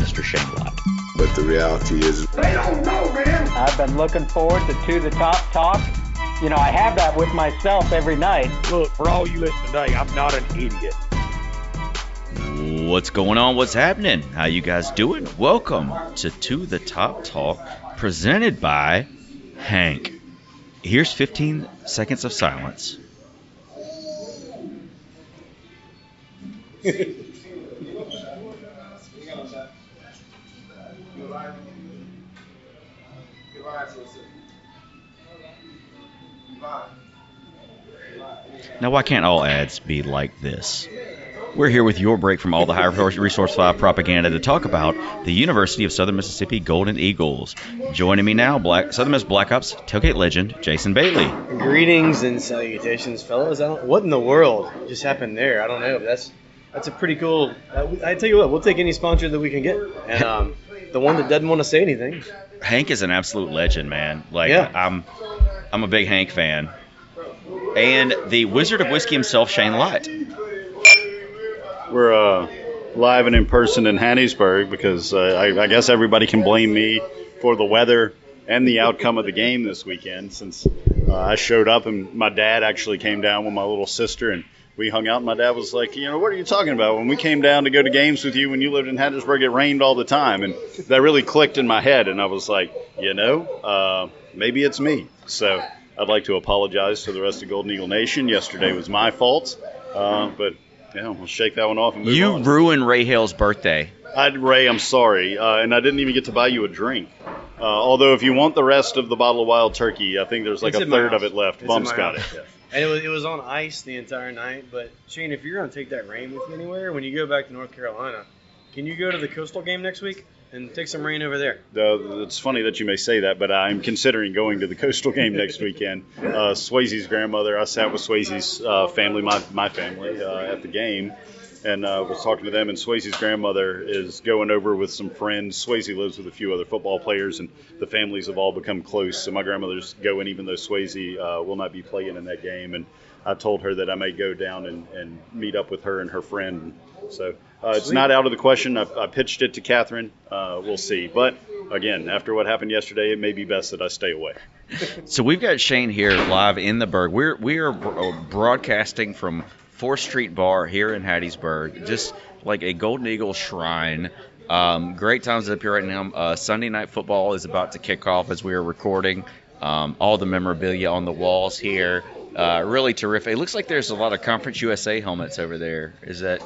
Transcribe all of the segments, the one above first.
Mr. Shane But the reality is, They don't know, man. I've been looking forward to To the Top Talk. You know, I have that with myself every night. Look, for all you listening today, I'm not an idiot. What's going on? What's happening? How you guys doing? Welcome to To the Top Talk, presented by Hank. Here's 15 seconds of silence. Now, why can't all ads be like this? We're here with your break from all the high resource 5 propaganda to talk about the University of Southern Mississippi Golden Eagles. Joining me now, Black Southern Miss Black Ops tailgate legend Jason Bailey. Greetings and salutations, fellas. I don't, what in the world just happened there? I don't know. That's that's a pretty cool. Uh, I tell you what, we'll take any sponsor that we can get, and um, the one that doesn't want to say anything. Hank is an absolute legend, man. Like Yeah. I'm, I'm a big Hank fan, and the Wizard of Whiskey himself, Shane Light. We're uh, live and in person in Hattiesburg because uh, I, I guess everybody can blame me for the weather and the outcome of the game this weekend since uh, I showed up and my dad actually came down with my little sister and we hung out. And my dad was like, you know, what are you talking about? When we came down to go to games with you when you lived in Hattiesburg, it rained all the time. And that really clicked in my head. And I was like, you know, uh, maybe it's me. So I'd like to apologize to the rest of Golden Eagle Nation. Yesterday was my fault. Uh, but yeah, we'll shake that one off and move You on. ruined Ray Hale's birthday. I'd, Ray, I'm sorry, uh, and I didn't even get to buy you a drink. Uh, although, if you want the rest of the bottle of wild turkey, I think there's like It's a third of it left. It's in Bump's got house. it. And it was, it was on ice the entire night. But Shane, if you're gonna take that rain with you anywhere, when you go back to North Carolina, can you go to the Coastal game next week and take some rain over there? Uh, it's funny that you may say that, but I'm considering going to the Coastal game next weekend. Uh, Swayze's grandmother, I sat with Swayze's uh, family, my, my family, uh, at the game, and uh, was talking to them. And Swayze's grandmother is going over with some friends. Swayze lives with a few other football players, and the families have all become close. So my grandmother's going, even though Swayze uh, will not be playing in that game. And I told her that I may go down and, and meet up with her and her friend. So uh, it's not out of the question. I, I pitched it to Catherine. Uh, we'll see. But again, after what happened yesterday, it may be best that I stay away. So we've got Shane here live in the Berg. We're we are broadcasting from Fourth Street Bar here in Hattiesburg, just like a Golden Eagle shrine. Um, great times up here right now. Uh, Sunday night football is about to kick off as we are recording. Um, all the memorabilia on the walls here, uh, really terrific. It looks like there's a lot of Conference USA helmets over there. Is that?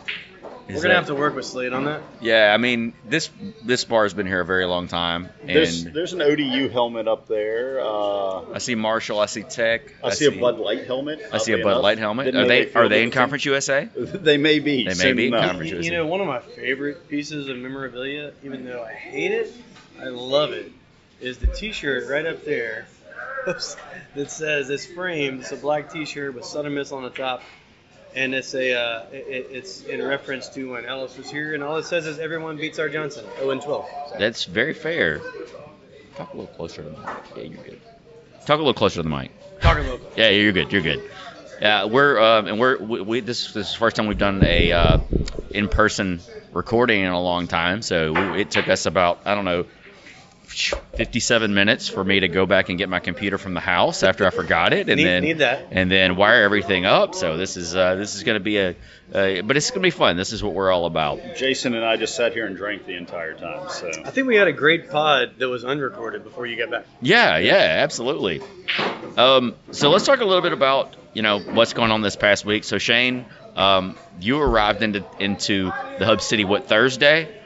Is We're gonna that- have to work with Slade on that. Yeah, I mean this this bar has been here a very long time, There's and there's an ODU helmet up there. Uh, I see Marshall, I see Tech, I, see a Bud Light helmet. I see a Bud enough. Light helmet. Didn't Are know they are they in with Conference USA? They may be. They may soon be enough. Conference You, USA. you know, one of my favorite pieces of memorabilia, even though I hate it, I love it, is the T-shirt right up there that says it's framed. It's a black T-shirt with Southern Miss on the top, and it's a uh, it, it's in reference to when Ellis was here, and all it says is everyone beats our Johnson, 0 and 12. That's very fair. Talk a little closer to the mic. Yeah, you're good. Talk a little closer to the mic. Talking local. Yeah, you're good. You're good. Yeah, we're um, and we're we, we this this is the first time we've done a uh, in-person recording in a long time. So we, it took us about I don't know 57 minutes for me to go back and get my computer from the house after I forgot it, and Need- then need that. and then wire everything up. So this is uh, this is going to be a, uh, but it's going to be fun. This is what we're all about. Jason and I just sat here and drank the entire time. So I think we had a great pod that was unrecorded before you got back. Yeah, yeah, absolutely. Um, so let's talk a little bit about you know what's going on this past week. So Shane, um, you arrived into into the Hub City what Thursday?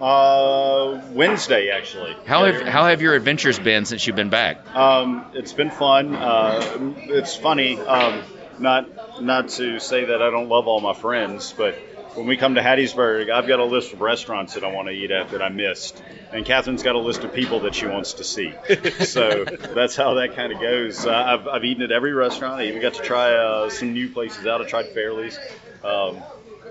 Uh, Wednesday actually. How have how have your adventures been since you've been back? Um, it's been fun. Uh, it's funny. Um, not not to say that I don't love all my friends, but when we come to Hattiesburg, I've got a list of restaurants that I want to eat at that I missed, and Catherine's got a list of people that she wants to see. so that's how that kind of goes. Uh, I've, I've eaten at every restaurant. I even got to try uh, some new places out. I tried Fairley's. Um,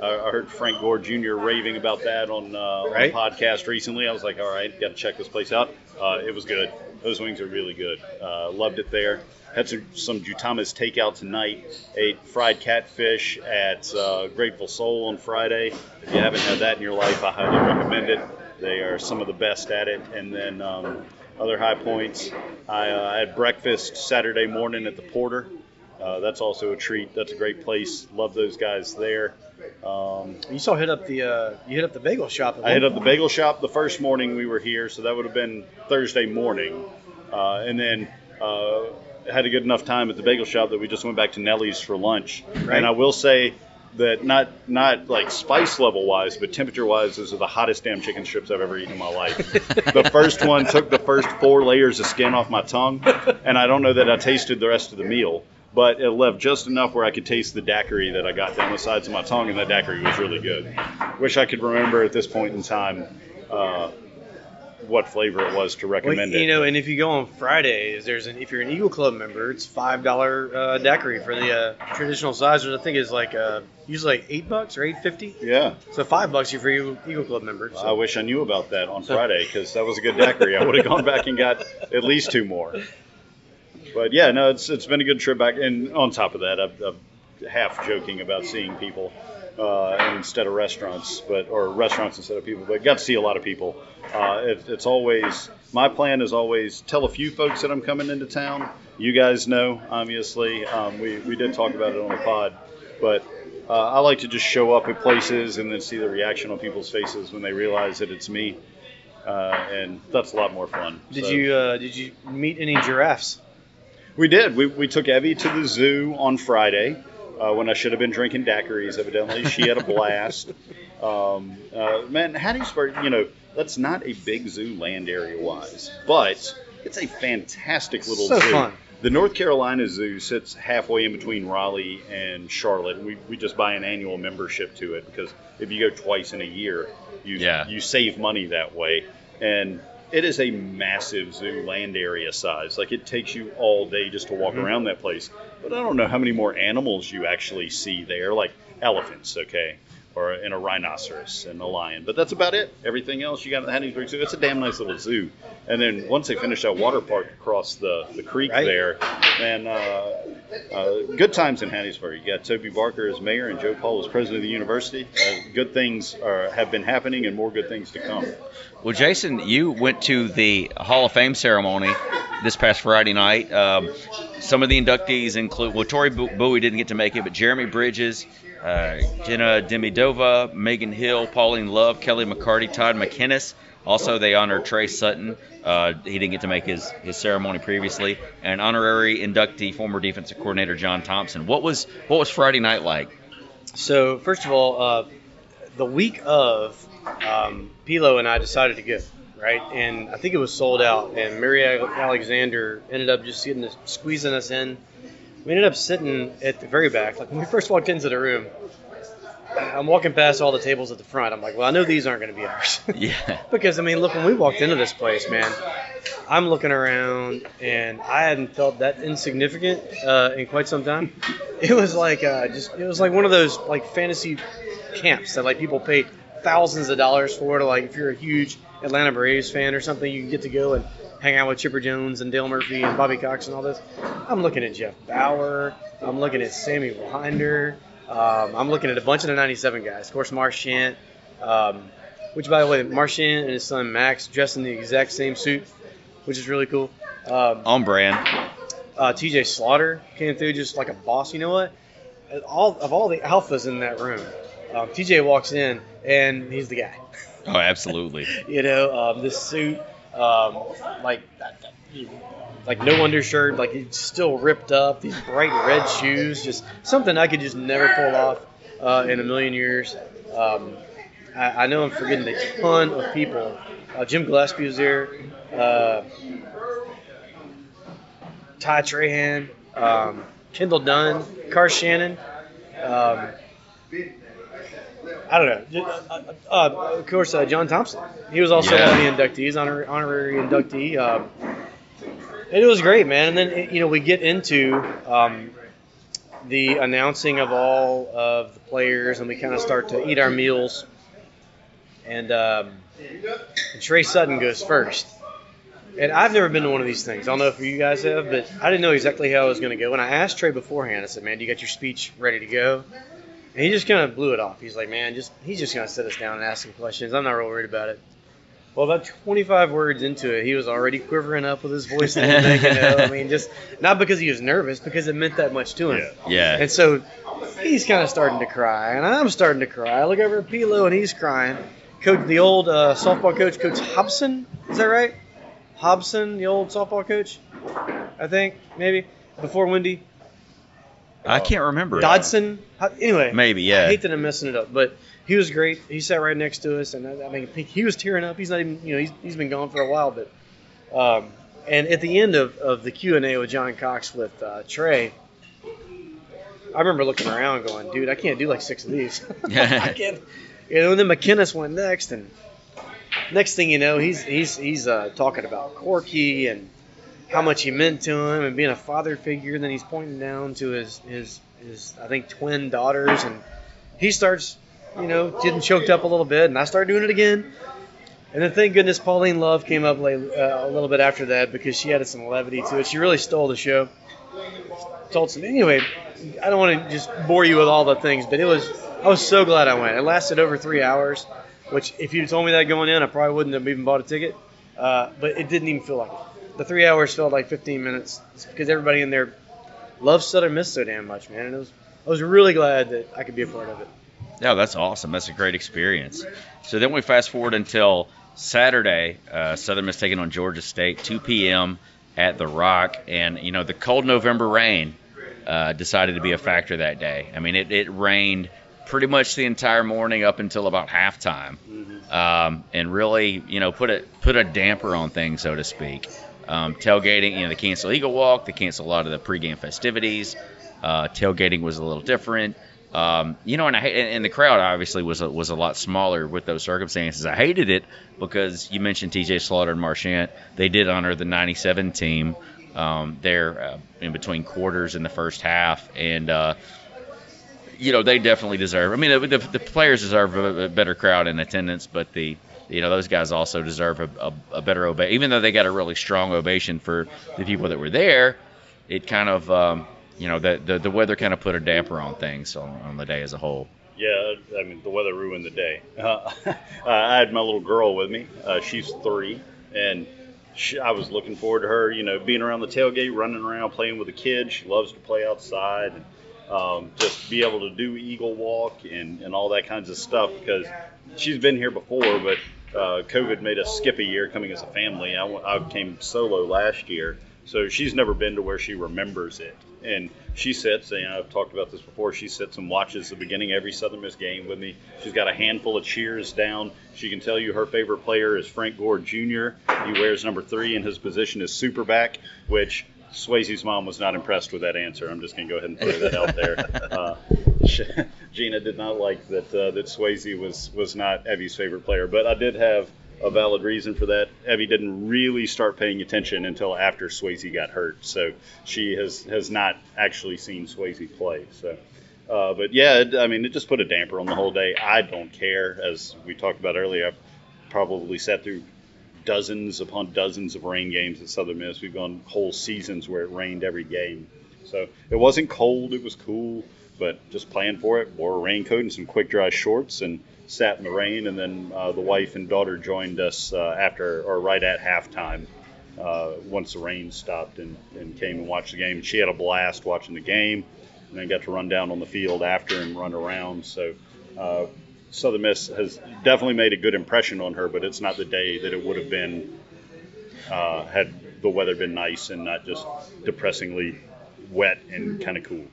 I I heard Frank Gore Jr. raving about that on, uh, Right. on a podcast recently. I was like, all right, got to check this place out. Uh, it was good. Those wings are really good. Uh, loved it there. Had some, some Jutama's takeout tonight. Ate fried catfish at uh, Grateful Soul on Friday. If you haven't had that in your life, I highly recommend it. They are some of the best at it. And then um, other high points, I uh, had breakfast Saturday morning at the Porter. Uh, that's also a treat. That's a great place. Love those guys there. Um, You saw hit up the uh, you hit up the bagel shop. I hit up the bagel shop the first morning we were here, so that would have been Thursday morning. Uh, and then uh, had a good enough time at the bagel shop that we just went back to Nelly's for lunch. Right. And I will say that not not like spice level wise, but temperature wise, those are the hottest damn chicken strips I've ever eaten in my life. the first one took the first four layers of skin off my tongue, and I don't know that I tasted the rest of the meal. But it left just enough where I could taste the daiquiri that I got down the sides of my tongue, and that daiquiri was really good. Wish I could remember at this point in time uh, what flavor it was to Well, recommend you it. know, and if you go on Fridays, there's an if you're an Eagle Club member, it's five dollar uh, daiquiri for the uh, traditional size, which I think is like uh, usually like eight bucks or eight fifty. yeah, So five bucks you for Eagle, Eagle Club member. I wish I knew about that on Friday because that was a good daiquiri. I would have gone back and got at least two more. But yeah, no, it's it's been a good trip back. And on top of that, I've, I'm half joking about seeing people uh, instead of restaurants, but or restaurants instead of people. But got to see a lot of people. Uh, it, it's always my plan is always tell a few folks that I'm coming into town. You guys know, obviously. Um, we we did talk about it on the pod, but. Uh, I like to just show up at places and then see the reaction on people's faces when they realize that it's me, uh, and that's a lot more fun. Did So- you uh, did you meet any giraffes? We did. We, we took Evie to the zoo on Friday uh, when I should have been drinking daiquiris, evidently. She had a blast. Um, uh, man, Hattiesburg, you know, that's not a big zoo land area wise, but it's a fantastic little So zoo. fun. The North Carolina Zoo sits halfway in between Raleigh and Charlotte. We, we just buy an annual membership to it because if you go twice in a year, you Yeah. you save money that way. And it is a massive zoo land area size. Like it takes you all day just to walk Mm-hmm. around that place. But I don't know how many more animals you actually see there, like elephants, okay, or in a rhinoceros and a lion. But that's about it. Everything else you got at the Hattiesburg Zoo. It's a damn nice little zoo. And then once they finish that water park across the, the creek Right. there, man, uh, uh, good times in Hattiesburg. You got Toby Barker as mayor and Joe Paul as president of the university. Uh, good things are, have been happening and more good things to come. Well, Jason, you went to the Hall of Fame ceremony this past Friday night. Um, some of the inductees include, well, Tori Bowie didn't get to make it, but Jeremy Bridges, uh, Jenna Demidova, Megan Hill, Pauline Love, Kelly McCarty, Todd McKinnis. Also, they honored Trey Sutton. Uh, he didn't get to make his, his ceremony previously. And honorary inductee, former defensive coordinator John Thompson. What was what was Friday night like? So first of all, uh, the week of, um, Pilo and I decided to go, right? And I think it was sold out. And Mary Alexander ended up just getting squeezing us in. We ended up sitting at the very back. Like when we first walked into the room, I'm walking past all the tables at the front. I'm like, well, I know these aren't going to be ours. Yeah. because I mean, look, when we walked into this place, man, I'm looking around and I hadn't felt that insignificant uh, in quite some time. It was like uh, just it was like one of those like fantasy camps that like people pay thousands of dollars for to like if you're a huge Atlanta Braves fan or something, you can get to go and hang out with Chipper Jones and Dale Murphy and Bobby Cox and all this. I'm looking at Jeff Bower. I'm looking at Sammy Winder. Um, I'm looking at a bunch of the 97 guys. Of course, Marchant. Um, which, by the way, Marchand and his son Max dressed in the exact same suit, which is really cool. Um, On brand. uh, TJ Slaughter came through just like a boss. You know what? All of all the alphas in that room, um, TJ walks in and he's the guy. Oh, absolutely. You know, um, this suit, um, like like no undershirt, like it's still ripped up. These bright red shoes, just something I could just never pull off uh, in a million years. Um, I, I know I'm forgetting a ton of people. Uh, Jim Gillespie was there. Uh, Ty Trahan, um, Kendall Dunn, Car Shannon. Um, I don't know. Uh, uh, of course, uh, John Thompson. He was also Yeah. one of the inductees, honor, honorary inductee. Um, it was great, man. And then you know we get into um, the announcing of all of the players, and we kind of start to eat our meals. And, um, and Trey Sutton goes first. And I've never been to one of these things. I don't know if you guys have, but I didn't know exactly how it was going to go. And I asked Trey beforehand. I said, "Man, do you got your speech ready to go?" And he just kind of blew it off. He's like, "Man, just he's just going to sit us down and ask some questions. I'm not real worried about it." Well, about 25 words into it, he was already quivering up with his voice a little bit. You know, I mean, just not because he was nervous, because it meant that much to him. Yeah. And so he's kind of starting to cry, and I'm starting to cry. I look over at Pilo, and he's crying. Coach, the old uh, softball coach, Coach Hobson, is that right? Hobson, the old softball coach, I think maybe before Wendy I can't remember. Dodson. Ho- Anyway, Maybe, yeah. I hate that I'm messing it up, but he was great. He sat right next to us, and I, I mean, he was tearing up. He's not even, you know, he's, he's been gone for a while, but. Um, and at the end of, of the Q and A with John Cox with uh, Trey, I remember looking around, going, "Dude, I can't do like six of these. I can't." You know, and then McKinnis went next, and next thing you know, he's he's he's uh, talking about Corky and how much he meant to him and being a father figure. And then he's pointing down to his his his I think twin daughters, and he starts, you know, getting choked up a little bit, and I start doing it again. And then thank goodness Pauline Love came up late, uh, a little bit after that because she added some levity to it. She really stole the show. Told some anyway. I don't want to just bore you with all the things, but it was I was so glad I went. It lasted over three hours, which if you told me that going in, I probably wouldn't have even bought a ticket. Uh, but it didn't even feel like it. The three hours felt like 15 minutes because everybody in there loves Southern Miss so damn much, man. And it was I was really glad that I could be a part of it. Yeah, that's awesome. That's a great experience. So then we fast forward until Saturday. Uh, Southern Miss taking on Georgia State, 2 p.m. at the Rock, and you know the cold November rain uh, decided to be a factor that day. I mean, it, it rained pretty much the entire morning up until about halftime, um, and really, you know, put a put a damper on things, so to speak. Um, tailgating, you know, they canceled Eagle Walk, they canceled a lot of the pregame festivities. Uh, tailgating was a little different. Um, you know, and I and the crowd obviously was a, was a lot smaller with those circumstances. I hated it because you mentioned T.J. Slaughter and Marchant. They did honor the '97 team um, there uh, in between quarters in the first half, and uh, you know they definitely deserve. I mean, the, the, players deserve a, a better crowd in attendance, but the you know those guys also deserve a, a, a better ovation. Even though they got a really strong ovation for the people that were there, it kind of um, you know the, the the weather kind of put a damper on things on, on the day as a whole. Yeah, I mean the weather ruined the day. Uh, I had my little girl with me. Uh, she's three, and she, I was looking forward to her. You know, being around the tailgate, running around, playing with the kids. She loves to play outside, and um, just be able to do eagle walk and and all that kinds of stuff because she's been here before, but uh, COVID made us skip a year coming as a family. I, I came solo last year, so she's never been to where she remembers it. And she sits, and I've talked about this before. She sits and watches the beginning of every Southern Miss game with me. She's got a handful of cheers down. She can tell you her favorite player is Frank Gore Jr. He wears number three, and his position is superback, which Swayze's mom was not impressed with that answer. I'm just going to go ahead and throw that out there. Uh, Gina did not like that uh, that Swayze was was not Evie's favorite player, but I did have a valid reason for that. Evie didn't really start paying attention until after Swayze got hurt, so she has has not actually seen Swayze play. So. Uh, but yeah, it, I mean, it just put a damper on the whole day. I don't care, as we talked about earlier. I've probably sat through dozens upon dozens of rain games at Southern Miss. We've gone whole seasons where it rained every game. So it wasn't cold, it was cool, but just playing for it. Wore a raincoat and some quick dry shorts and sat in the rain. And then uh, the wife and daughter joined us uh, after or right at halftime. Uh, once the rain stopped and, and came and watched the game, she had a blast watching the game, and then got to run down on the field after and run around. So uh, Southern Miss has definitely made a good impression on her, but it's not the day that it would have been uh, had the weather been nice and not just depressingly wet and kind of cool.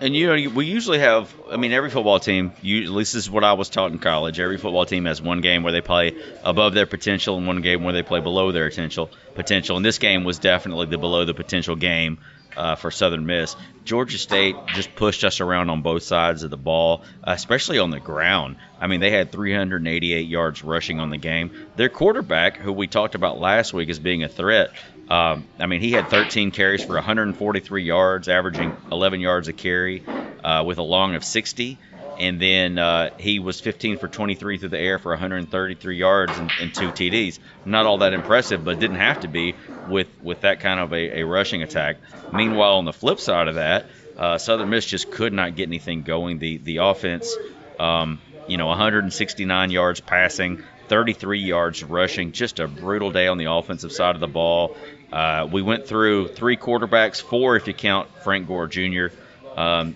And you know, we usually have. I mean, every football team. You, at least this is what I was taught in college. Every football team has one game where they play above their potential, and one game where they play below their potential. Potential. And this game was definitely the below the potential game. Uh, for Southern Miss. Georgia State just pushed us around on both sides of the ball, especially on the ground. I mean, they had 388 yards rushing on the game. Their quarterback, who we talked about last week as being a threat, um, I mean, he had 13 carries for 143 yards, averaging 11 yards a carry, uh, with a long of 60 and then uh, he was 15 for 23 through the air for 133 yards and, and, two TDs. Not all that impressive, but didn't have to be with with that kind of a, a rushing attack. Meanwhile, on the flip side of that, uh, Southern Miss just could not get anything going. The the offense, um, you know, 169 yards passing, 33 yards rushing. Just a brutal day on the offensive side of the ball. Uh, we went through three quarterbacks, four if you count Frank Gore Jr. Um,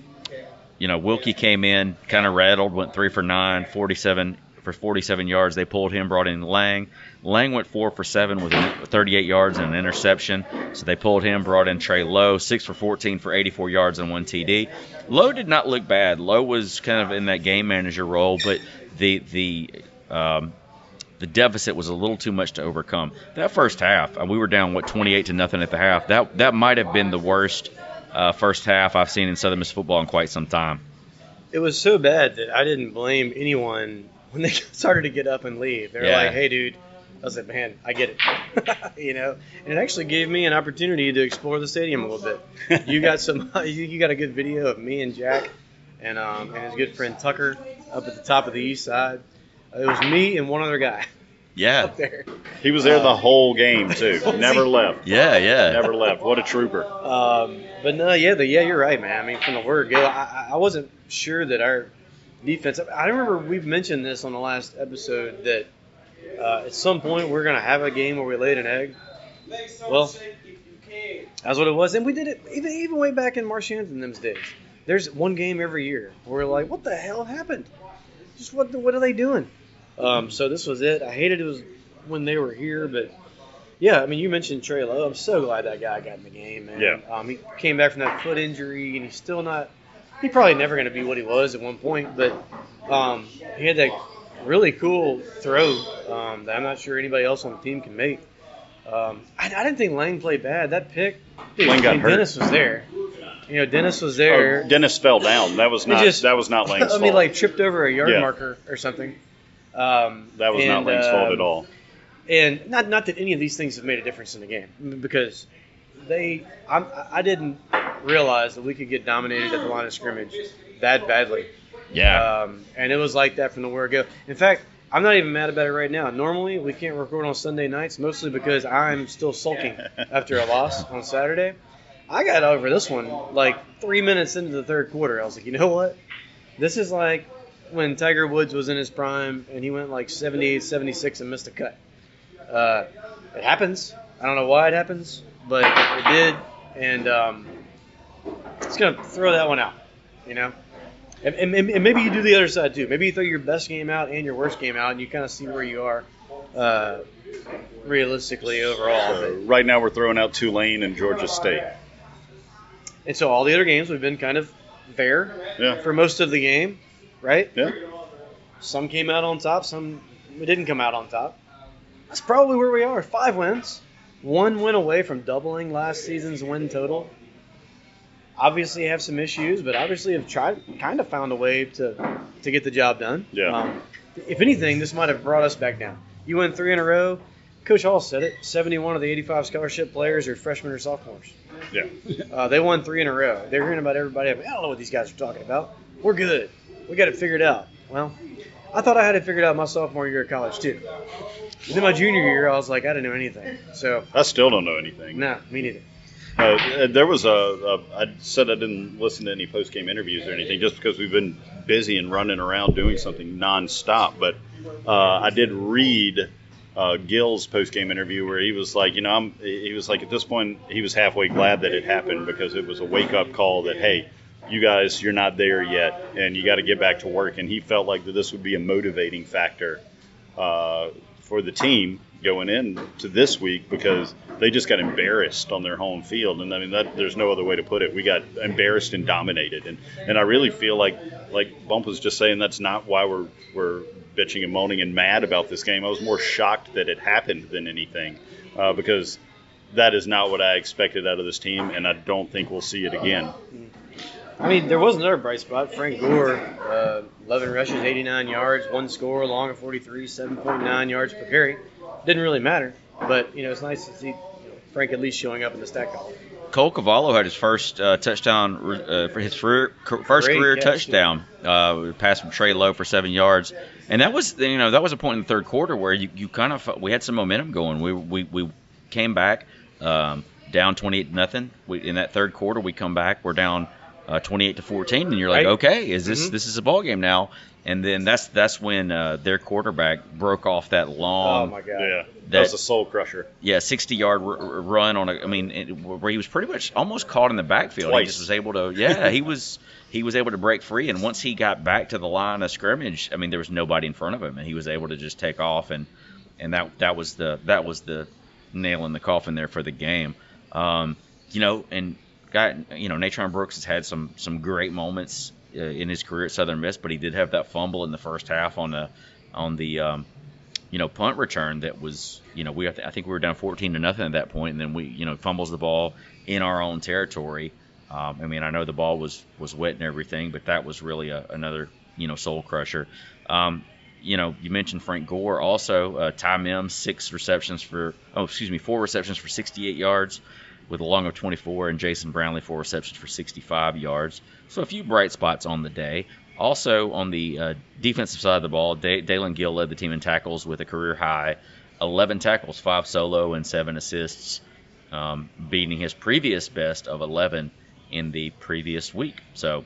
you know, Wilcke came in, kind of rattled, went three for nine, 47 for 47 yards. They pulled him, brought in Lang. Lang went four for seven with 38 yards and an interception. So they pulled him, brought in Trey Lowe, six for 14 for 84 yards and one TD. Lowe did not look bad. Lowe was kind of in that game manager role, but the the um, the deficit was a little too much to overcome. That first half, uh, we were down what 28 to nothing at the half. That that might have been the worst uh, first half I've seen in Southern Miss football in quite some time. It was so bad that I didn't blame anyone when they started to get up and leave. They're Yeah. like, "Hey, dude." I was like, "Man, I get it," you know. And it actually gave me an opportunity to explore the stadium a little bit. You got some, you, you got a good video of me and Jack, and um, and his good friend Tucker up at the top of the east side. It was me and one other guy Yeah, there. He was there the whole game too. Never left. yeah, yeah. Never left. What a trooper. Um, but no, yeah, the, yeah, you're right, man. I mean, from the word go, I, I- I wasn't sure that our defense. I remember we've mentioned this on the last episode that uh, at some point we're gonna have a game where we laid an egg. Well, that's what it was, and we did it even even way back in Marchand in them's days. There's one game every year where we're like, what the hell happened? Just what what are they doing? Um, so this was it. I hated it was when they were here, but yeah, I mean, you mentioned Trey Lowe. I'm so glad that guy got in the game, man. Yeah. Um, he came back from that foot injury, and he's still not. He's probably never going to be what he was at one point, but um, he had that really cool throw um, that I'm not sure anybody else on the team can make. Um, I, I didn't think Lang played bad. That pick, dude, Lang got I mean, hurt. Dennis was there. You know, Dennis was there. Oh, Dennis fell down. That was not. just- that was not Lane's I fault. mean, like tripped over a yard Yeah. marker or something. Um, that was not and, Lane's fault um, at all. and not not that any of these things have made a difference in the game because they I'm, I didn't realize that we could get dominated at the line of scrimmage that badly. Yeah. Um, and it was like that from the word go. In fact, I'm not even mad about it right now. Normally, we can't record on Sunday nights, mostly because I'm still sulking after a loss on Saturday. I got over this one like three minutes into the third quarter. I was like, you know what? This is like when Tiger Woods was in his prime and he went like 78, 76 and missed a cut. Uh, it happens. I don't know why it happens, but it did. And um, it's going to throw that one out, you know? And, and, and maybe you do the other side too. Maybe you throw your best game out and your worst game out, and you kind of see where you are uh, realistically overall. So right now we're throwing out Tulane and Georgia State. And so all the other games we've been kind of fair Yeah. for most of the game, right? Yeah. Some came out on top, some didn't come out on top. That's probably where we are. Five wins, one win away from doubling last season's win total. Obviously have some issues, but obviously have tried, kind of found a way to to get the job done. Yeah. Um, if anything, this might have brought us back down. You win three in a row. Coach Hall said it. 71 of the 85 scholarship players are freshmen or sophomores. Yeah. Uh, they won three in a row. They're hearing about everybody. I don't know what these guys are talking about. We're good. We got it figured out. Well, I thought I had it figured out my sophomore year of college too. But then my junior year, I was like, I didn't know anything. So, I still don't know anything. No, me neither. Uh, there was a, a. I said I didn't listen to any post game interviews or anything, just because we've been busy and running around doing something nonstop. But uh, I did read uh, Gill's post game interview where he was like, you know, I'm. He was like, at this point, he was halfway glad that it happened because it was a wake up call that hey, you guys, you're not there yet, and you got to get back to work. And he felt like that this would be a motivating factor uh, for the team going in to this week because they just got embarrassed on their home field, and I mean that there's no other way to put it. We got embarrassed and dominated, and and I really feel like like Bump was just saying that's not why we're we're bitching and moaning and mad about this game. I was more shocked that it happened than anything uh, because that is not what I expected out of this team, and I don't think we'll see it again. I mean, there was another bright spot. Frank Gore, uh, 11 rushes, 89 yards, one score, long of 43, 7.9 yards per carry. Didn't really matter, but you know it's nice to see Frank at least showing up in the stat column. Cole Cavallo had his first uh, touchdown uh, for his career, first Great career catch, touchdown. Uh, pass from Trey Lowe for seven yards, and that was you know that was a point in the third quarter where you, you kind of we had some momentum going. We we, we came back um, down 28 nothing. We, in that third quarter, we come back. We're down uh, 28 to 14, and you're like, Right. okay, is this Mhm. this is a ball game now? And then that's that's when uh, their quarterback broke off that oh long my god. Yeah, that, That- was a soul crusher. yeah, 60 yard r- r- run on a. I mean, it, where he was pretty much almost caught in the backfield. Twice. He just was able to. Yeah, he was he was able to break free, and once he got back to the line of scrimmage, I mean, there was nobody in front of him, and he was able to just take off, and and that that was the that was the nail in the coffin there for the game. Um, you know, and got you know, Natron Brooks has had some some great moments uh, in his career at Southern Miss, but he did have that fumble in the first half on the on the um, you know punt return that was you know we I think we were down 14 to nothing at that point, and then we you know fumbles the ball in our own territory. Um, I mean, I know the ball was was wet and everything, but that was really a, another you know soul crusher. Um, you know, you mentioned Frank Gore also. Uh, Ty Mims six receptions for oh excuse me four receptions for 68 yards with a long of 24, and Jason Brownlee four receptions for 65 yards. So a few bright spots on the day. Also on the uh, defensive side of the ball, da- Dalen Gill led the team in tackles with a career high 11 tackles, five solo, and seven assists, um, beating his previous best of 11 in the previous week. So,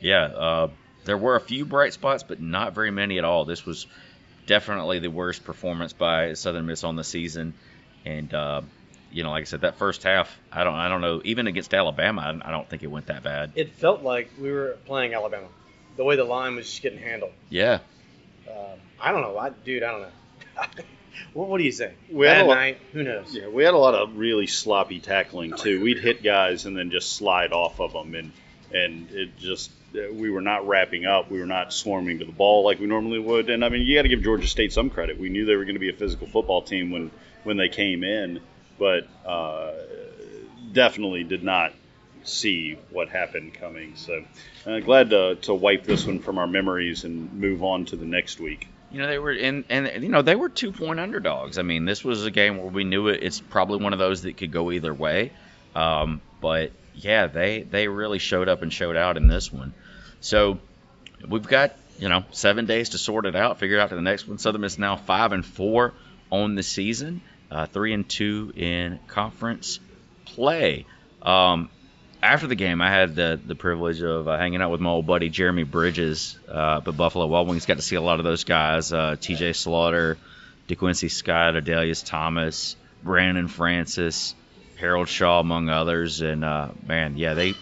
yeah, uh, there were a few bright spots, but not very many at all. This was definitely the worst performance by Southern Miss on the season, and uh, you know, like I said, that first half, I don't, I don't know, even against Alabama, I, I don't think it went that bad. It felt like we were playing Alabama. The way the line was just getting handled. Yeah, Um, I don't know. I, dude, I don't know. what, what do you say? We had a lot- night. Who knows? Yeah, we had a lot of really sloppy tackling too. We'd hit guys and then just slide off of them, and and it just uh, we were not wrapping up. We were not swarming to the ball like we normally would. And I mean, you got to give Georgia State some credit. We knew they were going to be a physical football team when when they came in, but uh, definitely did not see what happened coming. So uh, glad to, to wipe this one from our memories and move on to the next week. You know they were and and you know they were two point underdogs. I mean this was a game where we knew it. It's probably one of those that could go either way. Um, but yeah, they they really showed up and showed out in this one. So we've got you know seven days to sort it out, figure it out to the next one. Southern Miss now five and four on the season, uh, three and two in conference play. Um, after the game, I had the the privilege of uh, hanging out with my old buddy Jeremy Bridges uh, at Buffalo Wild Wings. Got to see a lot of those guys: uh, T.J. Slaughter, DeQuincy Scott, Adalius Thomas, Brandon Francis, Harold Shaw, among others. And uh, man, yeah, they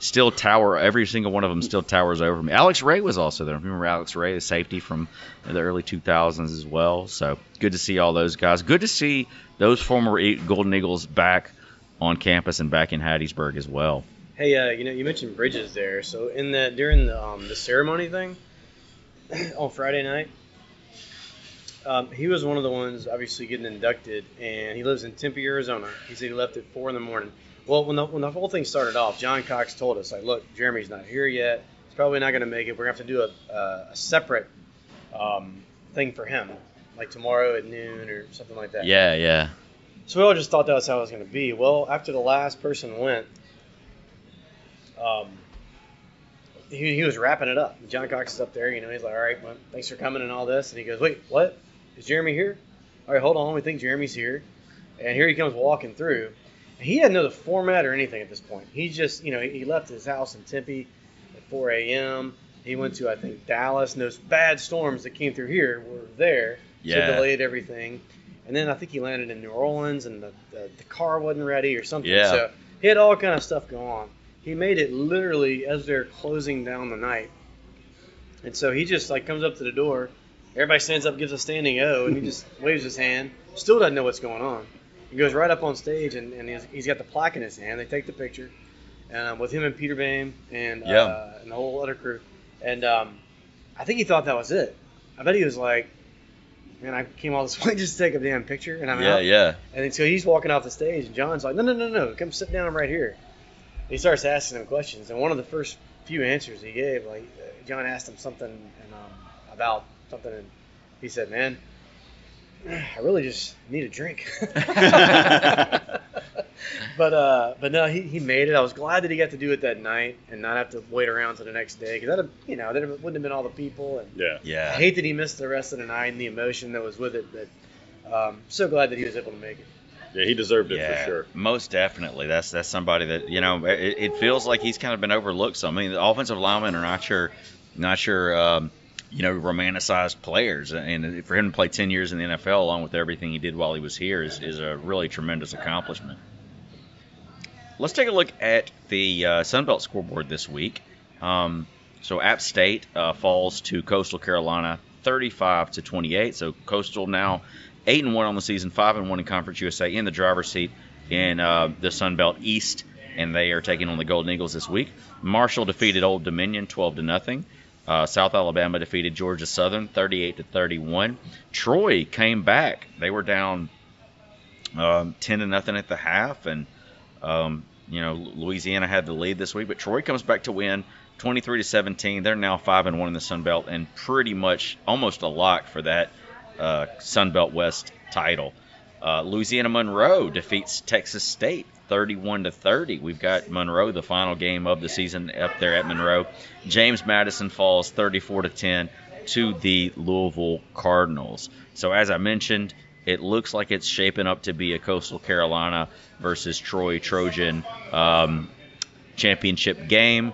still tower. Every single one of them still towers over me. Alex Ray was also there. Remember Alex Ray, the safety from the early 2000s as well. So good to see all those guys. Good to see those former Golden Eagles back on campus and back in Hattiesburg as well. Hey, uh, you know, you mentioned Bridges there. So in the during the um, the ceremony thing on Friday night, um, he was one of the ones obviously getting inducted, and he lives in Tempe, Arizona. He said he left at four in the morning. Well, when the when the whole thing started off, John Cox told us like, look, Jeremy's not here yet. He's probably not going to make it. We're gonna have to do a, a, a separate um, thing for him, like tomorrow at noon or something like that. Yeah, yeah. So we all just thought that was how it was going to be. Well, after the last person went, um, he, he was wrapping it up. John Cox is up there, you know, he's like, all right, well, thanks for coming and all this. And he goes, wait, what? Is Jeremy here? All right, hold on. We think Jeremy's here. And here he comes walking through. He didn't know the format or anything at this point. He just, you know, he left his house in Tempe at 4 a.m. He went to, I think, Dallas. And those bad storms that came through here were there. So Yeah. it delayed everything. And then I think he landed in New Orleans, and the, the, the car wasn't ready or something. Yeah. So he had all kind of stuff going on. He made it literally as they're closing down the night. And so he just like comes up to the door. Everybody stands up, gives a standing O, and he just waves his hand. Still doesn't know what's going on. He goes right up on stage, and, and he's, he's got the plaque in his hand. They take the picture um, with him and Peter Bame and Yeah. uh, and the whole other crew. And um, I think he thought that was it. I bet he was like, man, I came all this way just to take a damn picture, and I'm Yeah, out. yeah. And then so he's walking off the stage, and John's like, no, no, no, no, come sit down right here. He starts asking him questions, and one of the first few answers he gave, like uh, John asked him something and, um, about something, and he said, man, I really just need a drink. but uh, but no, he, he made it. I was glad that he got to do it that night and not have to wait around till the next day because that you know that wouldn't have been all the people and Yeah. yeah. I hate that he missed the rest of the night and the emotion that was with it. But um, so glad that he was able to make it. Yeah, he deserved it Yeah, for sure. most definitely. That's that's somebody that you know. It, it feels like he's kind of been overlooked. So I mean, the offensive linemen are not sure, not sure, um, you know, romanticized players. And for him to play ten years in the NFL, along with everything he did while he was here, is, is a really tremendous accomplishment. Let's take a look at the uh, Sunbelt scoreboard this week. Um, so App State uh, falls to Coastal Carolina, 35 to 28. So Coastal now eight and one on the season, five and one in Conference USA, in the driver's seat in uh, the Sun Belt East, and they are taking on the Golden Eagles this week. Marshall defeated Old Dominion 12 to nothing. Uh, South Alabama defeated Georgia Southern 38 to 31. Troy came back; they were down um, 10 to nothing at the half, and um, you know Louisiana had the lead this week, but Troy comes back to win 23 to 17. They're now five and one in the Sun Belt, and pretty much almost a lock for that uh, Sun Belt West title. Uh, Louisiana Monroe defeats Texas State 31 to 30. We've got Monroe, the final game of the season, up there at Monroe. James Madison falls 34 to 10 to the Louisville Cardinals. So as I mentioned, it looks like it's shaping up to be a Coastal Carolina versus Troy Trojan um, championship game.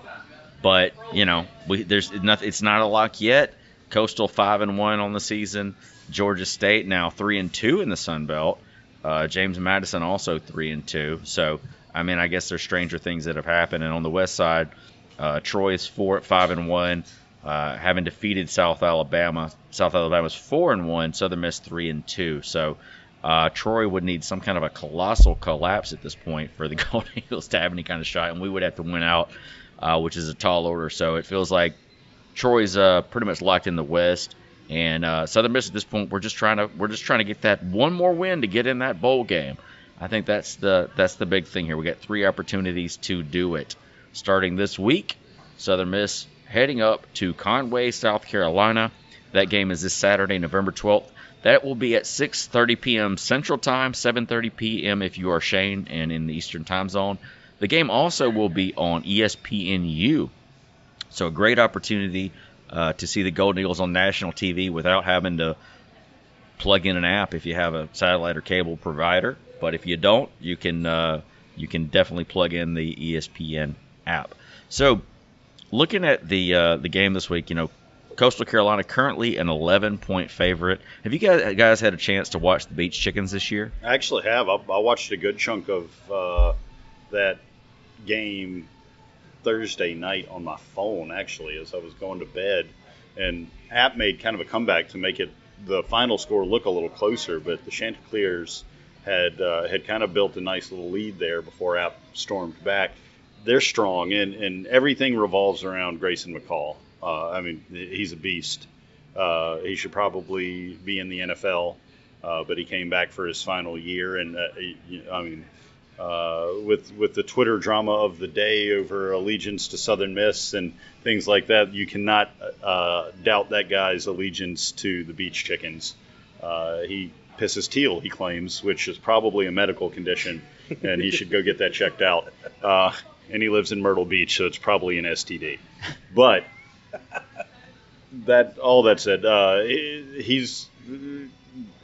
But you know, we, there's nothing. It's not a lock yet. Coastal five and one on the season. Georgia State now three and two in the Sun Belt. Uh, James Madison also three and two. So I mean, I guess there's stranger things that have happened. And on the west side, uh, Troy is four five and one, uh, having defeated South Alabama. South Alabama's four and one. Southern Miss three and two. So. Uh, Troy would need some kind of a colossal collapse at this point for the Golden Eagles to have any kind of shot, and we would have to win out, uh, which is a tall order. So it feels like Troy's uh, pretty much locked in the West, and uh, Southern Miss at this point we're just trying to we're just trying to get that one more win to get in that bowl game. I think that's the that's the big thing here. We got three opportunities to do it. Starting this week, Southern Miss heading up to Conway, South Carolina. That game is this Saturday, November 12th. That will be at 6:30 p.m. Central Time, 7:30 p.m. if you are Shane and in the Eastern Time Zone. The game also will be on ESPNU. So a great opportunity uh, to see the Golden Eagles on national TV without having to plug in an app if you have a satellite or cable provider. But if you don't, you can uh, you can definitely plug in the ESPN app. So looking at the uh, the game this week, you know, Coastal Carolina currently an 11 point favorite. Have you guys guys had a chance to watch the Beach Chickens this year? I actually have. I, I watched a good chunk of uh, that game Thursday night on my phone, actually, as I was going to bed. And App made kind of a comeback to make it the final score look a little closer, but the Chanticleers had uh, had kind of built a nice little lead there before App stormed back. They're strong, and, and everything revolves around Grayson McCall. Uh, I mean, he's a beast. Uh, he should probably be in the NFL, uh, but he came back for his final year, and uh, I mean, uh, with with the Twitter drama of the day over allegiance to Southern Miss and things like that, you cannot uh, doubt that guy's allegiance to the Beach Chickens. Uh, he pisses teal, he claims, which is probably a medical condition, and he should go get that checked out. Uh, and he lives in Myrtle Beach, so it's probably an STD. But that all that said, uh, he's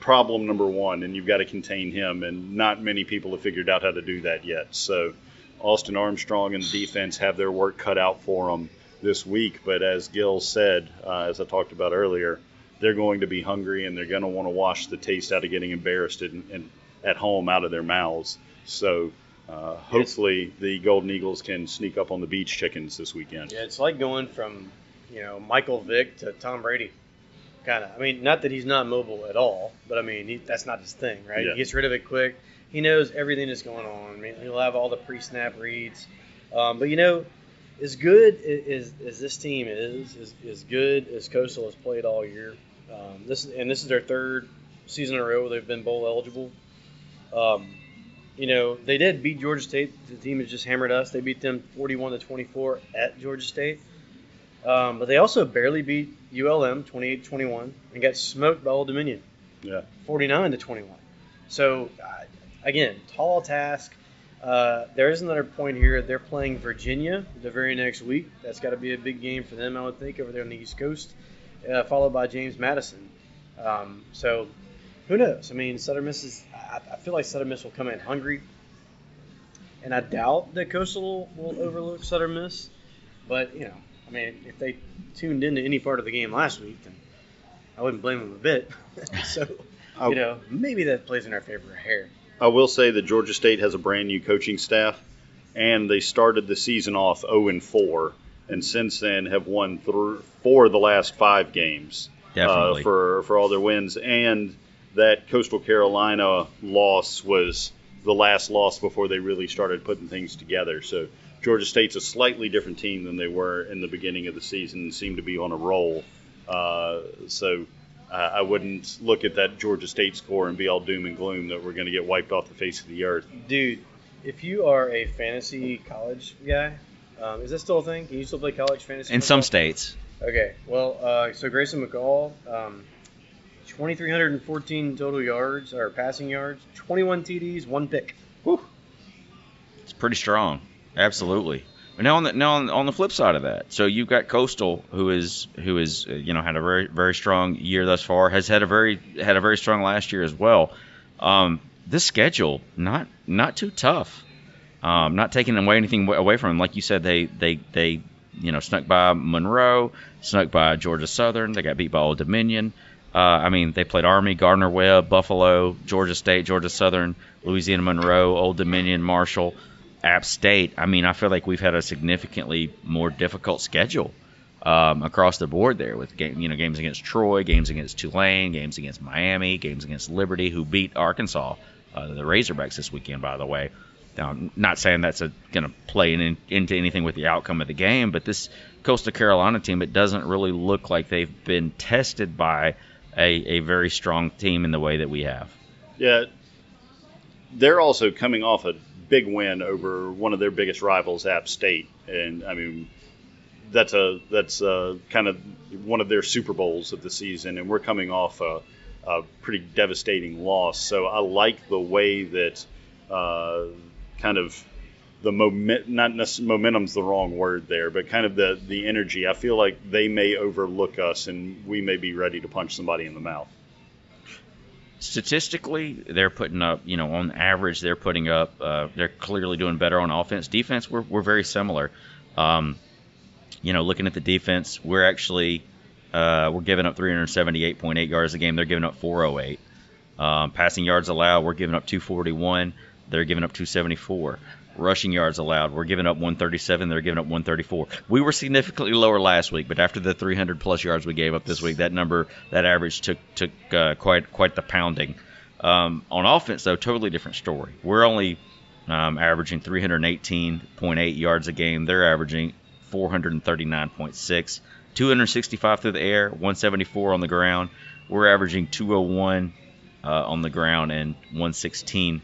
problem number one, and you've got to contain him. And not many people have figured out how to do that yet. So Austin Armstrong and the defense have their work cut out for them this week. But as Gil said, uh, as I talked about earlier, they're going to be hungry and they're going to want to wash the taste out of getting embarrassed in, in, at home out of their mouths. So uh, hopefully the Golden Eagles can sneak up on the Beach Chickens this weekend. Yeah, it's like going from, you know, Michael Vick to Tom Brady. Kind of. I mean, not that he's not mobile at all, but I mean, he, that's not his thing, right? Yeah. He gets rid of it quick. He knows everything that's going on. I mean, he'll have all the pre-snap reads. Um, but you know, as good as, as this team is, as, as good as Coastal has played all year, Um, this and this is their third season in a row where they've been bowl eligible. Um, you know, they did beat Georgia State. The team has just hammered us. They beat them 41 to 24 at Georgia State. Um, but they also barely beat ULM 28 21 and got smoked by Old Dominion Yeah. 49 to 21. So, uh, again, tall task. Uh, there is another point here. They're playing Virginia the very next week. That's got to be a big game for them, I would think, over there on the East Coast, uh, followed by James Madison. Um, so, who knows? I mean, Southern Miss is. I, I feel like Southern Miss will come in hungry, and I doubt that Coastal will overlook Southern Miss. But you know, I mean, if they tuned into any part of the game last week, then I wouldn't blame them a bit. so, I, you know, maybe that plays in our favor here. I will say that Georgia State has a brand new coaching staff, and they started the season off 0 and 4, and since then have won th- four of the last five games Definitely. uh, for for all their wins. And that Coastal Carolina loss was the last loss before they really started putting things together. So Georgia State's a slightly different team than they were in the beginning of the season and seem to be on a roll. Uh, so uh, I wouldn't look at that Georgia State score and be all doom and gloom that we're going to get wiped off the face of the earth. Dude, if you are a fantasy college guy, um, is that still a thing? Can you still play college fantasy? In some states. Okay, well, uh, so Grayson McCall, um, 2,314 total yards or passing yards, 21 TDs, one pick. It's pretty strong. Absolutely. Now on the now on, on the flip side of that, so you've got Coastal, who is who is uh, you know had a very very strong year thus far, has had a very had a very strong last year as well. Um, this schedule not not too tough. Um, not taking away anything away from them. Like you said, they they they you know snuck by Monroe, snuck by Georgia Southern. They got beat by Old Dominion. Uh, I mean, they played Army, Gardner Webb, Buffalo, Georgia State, Georgia Southern, Louisiana Monroe, Old Dominion, Marshall, App State. I mean, I feel like we've had a significantly more difficult schedule um, across the board there with game, you know games against Troy, games against Tulane, games against Miami, games against Liberty, who beat Arkansas, uh, the Razorbacks this weekend, by the way. Now, I'm not saying that's going to play in, into anything with the outcome of the game, but this Coastal Carolina team, it doesn't really look like they've been tested by a, a very strong team in the way that we have. Yeah, they're also coming off a big win over one of their biggest rivals, App State, and I mean that's a that's a, kind of one of their Super Bowls of the season, and we're coming off a, a pretty devastating loss. So I like the way that uh, kind of the moment not momentum's the wrong word there, but kind of the the energy. I feel like they may overlook us, and we may be ready to punch somebody in the mouth. Statistically, they're putting up, you know, on average, they're putting up, uh, they're clearly doing better on offense. Defense, we're, we're very similar. Um, you know, looking at the defense, we're actually, uh, we're giving up 378.8 yards a game. They're giving up 408. Um, passing yards allowed, we're giving up 241. They're giving up 274. Rushing yards allowed, we're giving up 137. They're giving up 134. We were significantly lower last week, but after the 300 plus yards we gave up this week, that number, that average took took uh, quite quite the pounding. Um, on offense, though, totally different story. We're only um, averaging 318.8 yards a game. They're averaging 439.6, 265 through the air, 174 on the ground. We're averaging 201 uh, on the ground and 116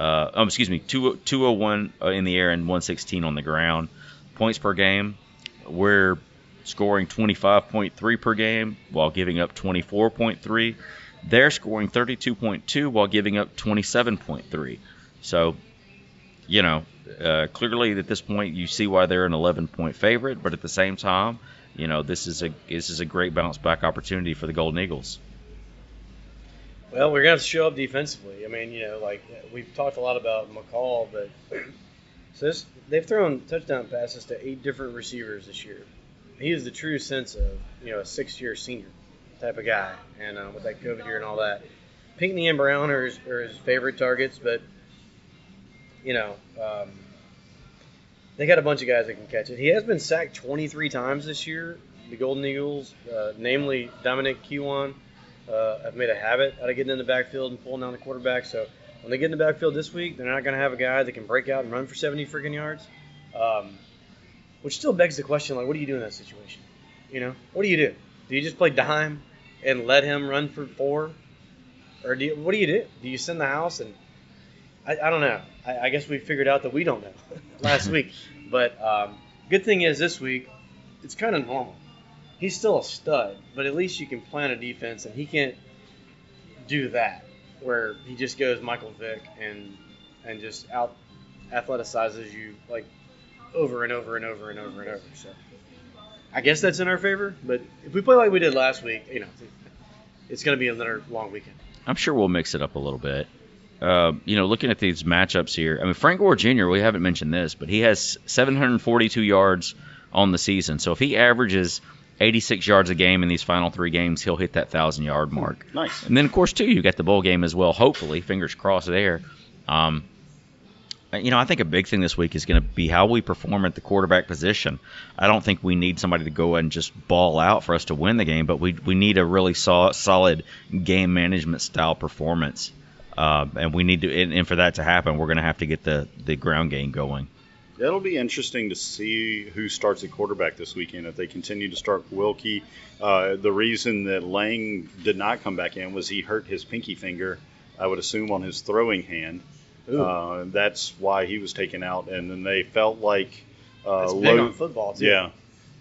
uh, um, excuse me, 2, 201 uh, in the air and 116 on the ground. Points per game, we're scoring 25.3 per game while giving up 24.3. They're scoring 32.2 while giving up 27.3. So, you know, uh, clearly at this point you see why they're an 11 point favorite, but at the same time, you know, this is a this is a great bounce back opportunity for the Golden Eagles. Well, we're have to show up defensively. I mean, you know, like we've talked a lot about McCall, but so this, they've thrown touchdown passes to eight different receivers this year. He is the true sense of you know a six-year senior type of guy, and uh, with that COVID year and all that, Pinckney and Brown are his, are his favorite targets, but you know. Um, they got a bunch of guys that can catch it. He has been sacked 23 times this year. The Golden Eagles, uh, namely Dominic Kiwan, uh, have made a habit out of getting in the backfield and pulling down the quarterback. So when they get in the backfield this week, they're not going to have a guy that can break out and run for 70 freaking yards. Um, which still begs the question, like, what do you do in that situation? You know, what do you do? Do you just play dime? and let him run for four, or do you, what do you do? Do you send the house and I, I don't know. I, I guess we figured out that we don't know last week. But um, good thing is this week it's kind of normal. He's still a stud, but at least you can plan a defense, and he can't do that where he just goes Michael Vick and and just out athleticizes you like over and over and over and over and over. So I guess that's in our favor. But if we play like we did last week, you know, it's going to be another long weekend. I'm sure we'll mix it up a little bit. Uh, you know, looking at these matchups here, I mean, Frank Gore Jr., we haven't mentioned this, but he has 742 yards on the season. So if he averages 86 yards a game in these final three games, he'll hit that 1,000 yard mark. Nice. And then, of course, too, you got the bowl game as well, hopefully, fingers crossed there. Um, you know, I think a big thing this week is going to be how we perform at the quarterback position. I don't think we need somebody to go and just ball out for us to win the game, but we, we need a really sol- solid game management style performance. Uh, and we need to, and, and for that to happen, we're going to have to get the, the ground game going. It'll be interesting to see who starts at quarterback this weekend. If they continue to start Wilcke, uh, the reason that Lang did not come back in was he hurt his pinky finger. I would assume on his throwing hand. Uh, that's why he was taken out, and then they felt like uh, Lowe- on football too. Yeah,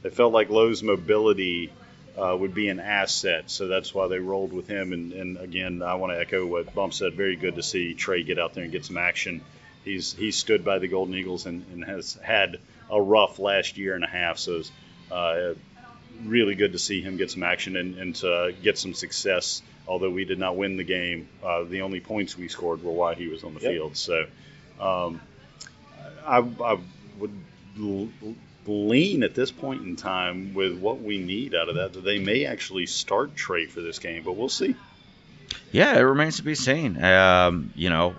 they felt like Lowe's mobility uh, would be an asset, so that's why they rolled with him. And, and again, I want to echo what Bump said. Very good to see Trey get out there and get some action. He's he stood by the Golden Eagles and, and has had a rough last year and a half, so it's uh, really good to see him get some action and, and to get some success. Although we did not win the game, uh, the only points we scored were while he was on the Yep. field. So um, I, I would l- lean at this point in time with what we need out of that that they may actually start Trey for this game, but we'll see. Yeah, it remains to be seen. Um, you know,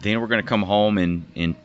then we're going to come home and, in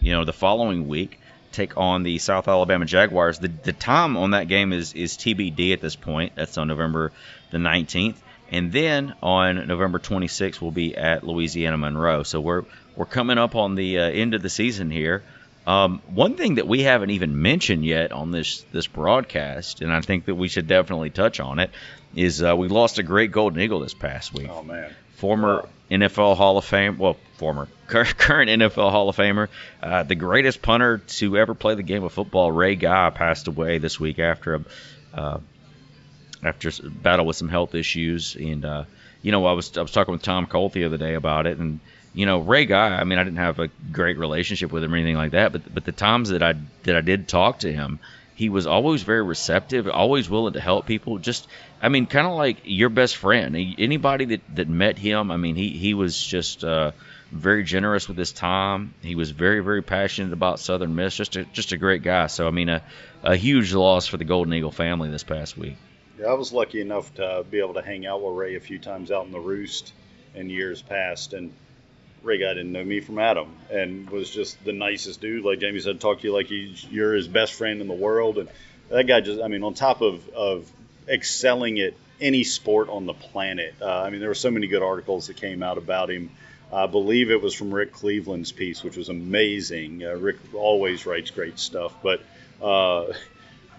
you know the following week, take on the South Alabama Jaguars. The the time on that game is is TBD at this point. That's on November the 19th, and then on November 26th we'll be at Louisiana Monroe. So we're we're coming up on the uh, end of the season here. Um, one thing that we haven't even mentioned yet on this this broadcast, and I think that we should definitely touch on it, is uh, we lost a great Golden Eagle this past week Oh man, former NFL Hall of Fame, well, former current NFL Hall of Famer, uh, the greatest punter to ever play the game of football, Ray Guy, passed away this week after a uh, after a battle with some health issues. And uh, you know, I was I was talking with Tom Colt the other day about it, and you know, Ray Guy. I mean, I didn't have a great relationship with him or anything like that, but but the times that I that I did talk to him. He was always very receptive, always willing to help people. Just, I mean, kind of like your best friend. Anybody that, that met him, I mean, he, he was just uh, very generous with his time. He was very, very passionate about Southern Miss. Just a, just a great guy. So, I mean, a, a huge loss for the Golden Eagle family this past week. yeah, I was lucky enough to be able to hang out with Ray a few times out in the roost in years past, and Ray guy didn't know me from Adam, and was just the nicest dude. Like Jamie said, talk to you like he's you're his best friend in the world, and that guy just, I mean, on top of of excelling at any sport on the planet. Uh, I mean, there were so many good articles that came out about him. I believe it was from Rick Cleveland's piece, which was amazing. Uh, Rick always writes great stuff, but. Uh,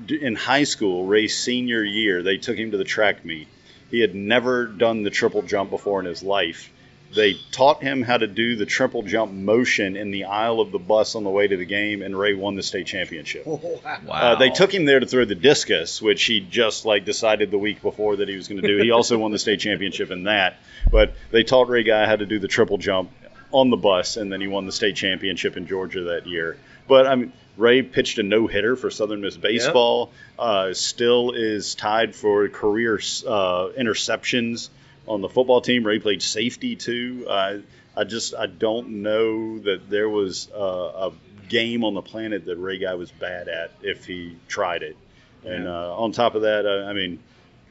in high school, Ray's senior year, they took him to the track meet. He had never done the triple jump before in his life. They taught him how to do the triple jump motion in the aisle of the bus on the way to the game, and Ray won the state championship. Wow. Uh, they took him there to throw the discus, which he just like decided the week before that he was going to do. He also won the state championship in that. But they taught Ray Guy how to do the triple jump on the bus, and then he won the state championship in Georgia that year. But I mean, Ray pitched a no hitter for Southern Miss baseball. Uh, still is tied for career uh, interceptions on the football team. Ray played safety too. Uh, I just I don't know that there was uh, a game on the planet that Ray Guy was bad at if he tried it. And uh, on top of that, uh, I mean,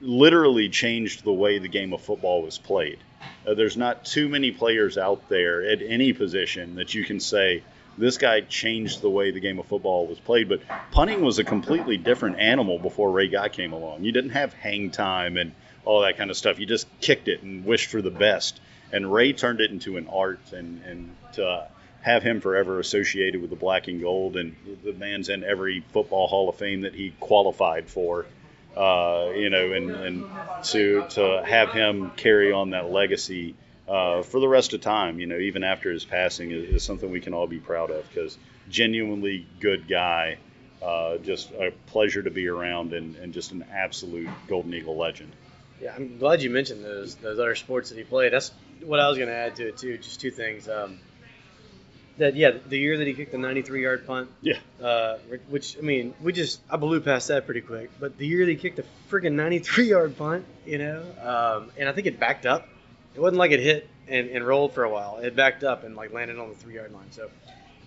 literally changed the way the game of football was played. Uh, there's not too many players out there at any position that you can say this guy changed the way the game of football was played. But punting was a completely different animal before Ray Guy came along. You didn't have hang time and all that kind of stuff. You just kicked it and wished for the best. And Ray turned it into an art, and and to have him forever associated with the black and gold, and the man's in every football Hall of Fame that he qualified for. uh, you know, and, and to to have him carry on that legacy uh, for the rest of time, you know, even after his passing, is, is something we can all be proud of because genuinely good guy, uh, just a pleasure to be around, and, and just an absolute Golden Eagle legend. Yeah, I'm glad you mentioned those those other sports that he played. That's what I was going to add to it too. Just two things. Um, that yeah, the year that he kicked the 93 yard punt. Yeah. Uh, which I mean, we just I blew past that pretty quick. But the year that he kicked the freaking 93 yard punt, you know, um, and I think it backed up. It wasn't like it hit and, and rolled for a while. It backed up and like landed on the three yard line. So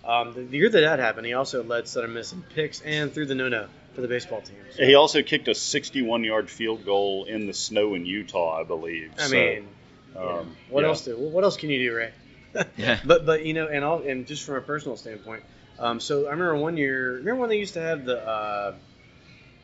um, the, the year that that happened, he also led Southern Miss in picks and threw the no no for the baseball team. So, He also kicked a 61 yard field goal in the snow in Utah, I believe. I So, mean, yeah. um, what yeah. else do? What else can you do, Ray? Yeah. But but you know, and all and just from a personal standpoint, um, so I remember one year. Remember when they used to have the. Uh,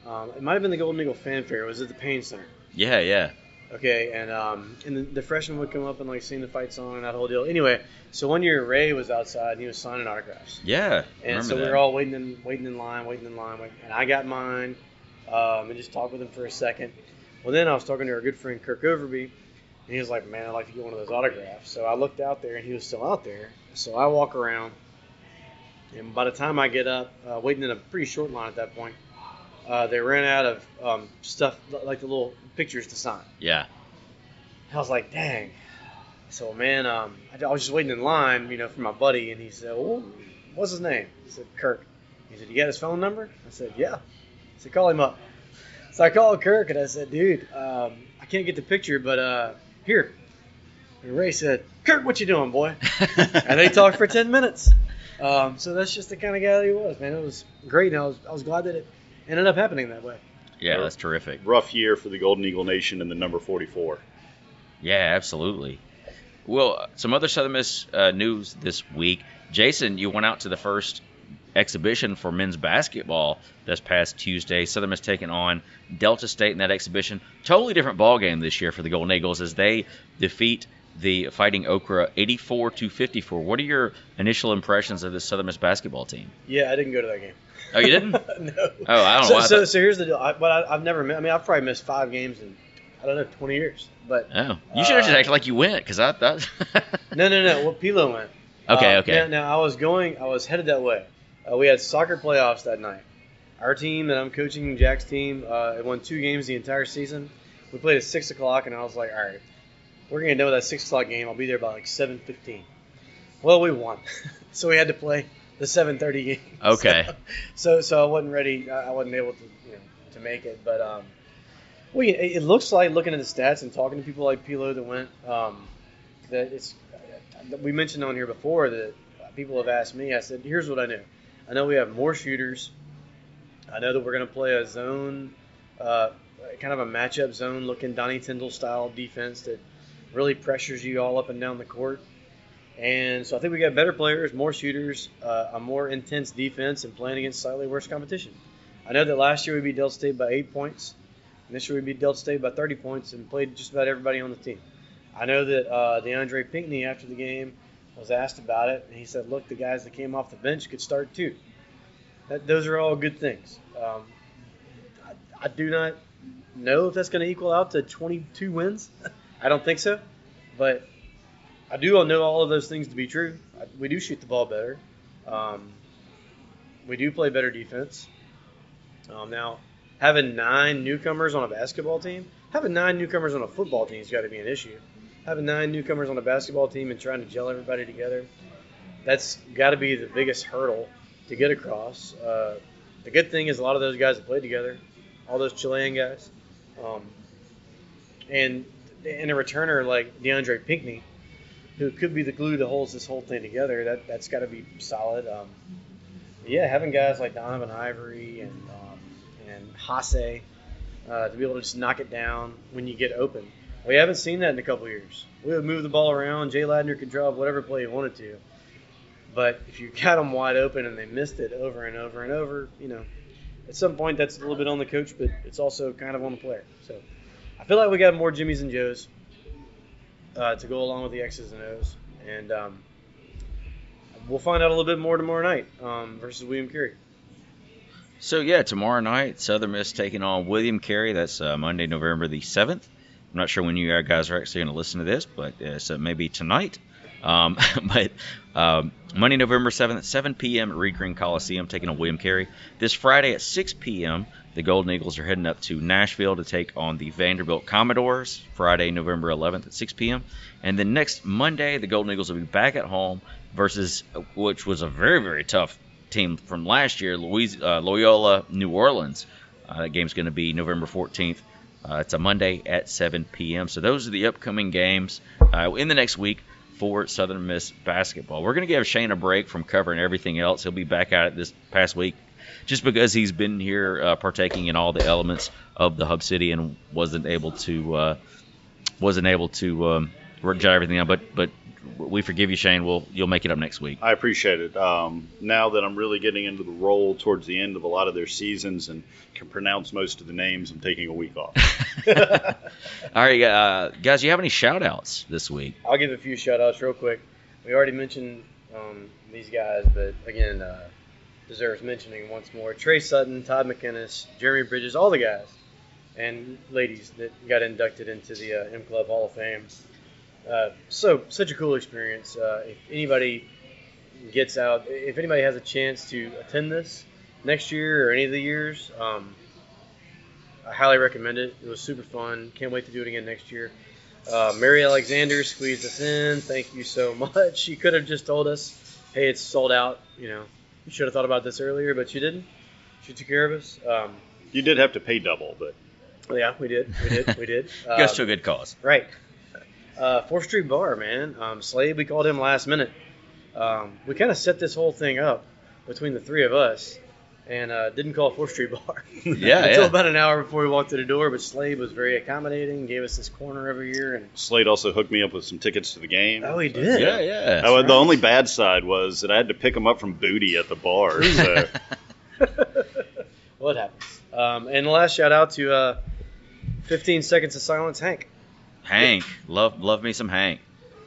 um, it might have been the Golden Eagle Fanfare. It was at the Payne Center. Yeah, yeah. Okay, and um, and the, the freshmen would come up and like sing the fight song and that whole deal. Anyway, so one year Ray was outside and he was signing autographs. Yeah. And so we that. were all waiting in waiting in line, waiting in line, waiting, and I got mine, um, and just talked with him for a second. Well, then I was talking to our good friend Kirk Overby, and he was like, "Man, I'd like to get one of those autographs." So I looked out there, and he was still out there. So I walk around, and by the time I get up, uh, waiting in a pretty short line at that point, uh, they ran out of um, stuff like the little pictures to sign. Yeah. I was like, dang. So man, um, I, I was just waiting in line, you know, for my buddy, and he said, well, what's his name? I said, Kirk. He said, you got his phone number? I said, yeah. I said, call him up. So I called Kirk and I said, dude, um, I can't get the picture, but uh, here. And Ray said, Kirk, what you doing, boy? and they talked for 10 minutes. Um, so that's just the kind of guy that he was, man. It was great, and I was, I was glad that it ended up happening that way. Yeah, that's terrific. Rough year for the Golden Eagle Nation and the number 44. Yeah, absolutely. Well, uh, some other Southern Miss uh, news this week. Jason, you went out to the first exhibition for men's basketball this past Tuesday. Southern Miss taking on Delta State in that exhibition. Totally different ball game this year for the Golden Eagles as they defeat the Fighting Okra 84 to 54. What are your initial impressions of this Southern Miss basketball team? Yeah, I didn't go to that game. Oh, you didn't? no. Oh, I don't so, know. So, so here's the deal. I, but I, I've never. mi- I mean, I've probably missed five games in I don't know 20 years. But Oh, you should have just Uh, acted like you went because I thought. no, no, no. Well, Pilo went. Okay, Uh, okay. Now, now I was going. I was headed that way. Uh, we had soccer playoffs that night. Our team that I'm coaching, Jack's team, uh, it won two games the entire season. We played at six o'clock, and I was like, all right, we're gonna know that six o'clock game. I'll be there by like seven fifteen. Well, we won, so we had to play the seven thirty game. Okay. So, so, so I wasn't ready. I wasn't able to, you know, to make it. But um, well, it it looks like looking at the stats and talking to people like Pilo that went, um, that it's. We mentioned on here before that people have asked me. I said, here's what I know. I know we have more shooters. I know that we're going to play a zone, uh, kind of a matchup zone looking Donnie Tyndall style defense that really pressures you all up and down the court. And so I think we got better players, more shooters, uh, a more intense defense, and playing against slightly worse competition. I know that last year we beat Delta State by eight points, and this year we beat Delta State by 30 points and played just about everybody on the team. I know that uh, DeAndre Pinckney after the game was asked about it, and he said, "Look, the guys that came off the bench could start too." That, those are all good things. Um, I, I do not know if that's going to equal out to 22 wins. I don't think so, but I do know all of those things to be true. I, we do shoot the ball better. Um, we do play better defense. Um, now, having nine newcomers on a basketball team, having nine newcomers on a football team has got to be an issue. Having nine newcomers on a basketball team and trying to gel everybody together, that's got to be the biggest hurdle to get across. Uh, the good thing is a lot of those guys have played together, all those Chilean guys, um, and and a returner like DeAndre Pinckney, who could be the glue that holds this whole thing together. That that's got to be solid. Um, yeah, having guys like Donovan Ivory and um, and Haase uh, to be able to just knock it down when you get open. We haven't seen that in a couple years. We would move the ball around. Jay Ladner could draw whatever play he wanted to. But if you got them wide open and they missed it over and over and over, you know, at some point that's a little bit on the coach, but it's also kind of on the player. So I feel like we got more Jimmys and Joes uh, to go along with the X's and O's, and um, we'll find out a little bit more tomorrow night um, versus William Carey. So yeah, tomorrow night, Southern Miss taking on William Carey. That's uh, Monday, November the seventh. I'm not sure when you guys are actually going to listen to this, but uh, so maybe tonight. Um, but um, Monday, November 7th 7 p.m. at Reed Green Coliseum, taking on William Carey. This Friday at 6 p.m., the Golden Eagles are heading up to Nashville to take on the Vanderbilt Commodores. Friday, November 11th at 6 p.m. And then next Monday, the Golden Eagles will be back at home versus, which was a very, very tough team from last year, Louis, uh, Loyola New Orleans. Uh, that game's going to be November 14th. Uh, it's a Monday at 7 p.m. So those are the upcoming games uh, in the next week for Southern Miss basketball. We're going to give Shane a break from covering everything else. He'll be back at it this past week just because he's been here uh, partaking in all the elements of the hub city and wasn't able to uh, wasn't able to um, jot everything out. But but we forgive you, Shane. We'll you'll make it up next week. I appreciate it. Um, now that I'm really getting into the role towards the end of a lot of their seasons and can pronounce most of the names, I'm taking a week off. All right, uh, guys, you have any shout outs this week? I'll give a few shout outs real quick. We already mentioned um, these guys, but again, uh, deserves mentioning once more. Trey Sutton, Todd McInnes, Jeremy Bridges, all the guys and ladies that got inducted into the uh, M Club Hall of Fame. Uh, so such a cool experience. Uh, if anybody gets out, if anybody has a chance to attend this next year or any of the years, um, I highly recommend it. It was super fun. Can't wait to do it again next year. Uh, Mary Alexander squeezed us in. Thank you so much. She could have just told us, "Hey, it's sold out." You know, you should have thought about this earlier, but you didn't. She took care of us. Um, you did have to pay double, but yeah, we did. We did. We did. Goes Um, to a good cause. Right. Uh, Fourth Street Bar, man. Um, Slade, we called him last minute. Um, we kind of set this whole thing up between the three of us and uh, didn't call Fourth Street Bar Yeah, until yeah. about an hour before we walked to the door. But Slade was very accommodating, gave us this corner every year. And Slade also hooked me up with some tickets to the game. oh, he did. Yeah, yeah. Oh, The only bad side was that I had to pick him up from Booty at the bar. So What happens? Um, and the last shout out to uh, 15 Seconds of Silence, Hank. Hank, love love me some Hank.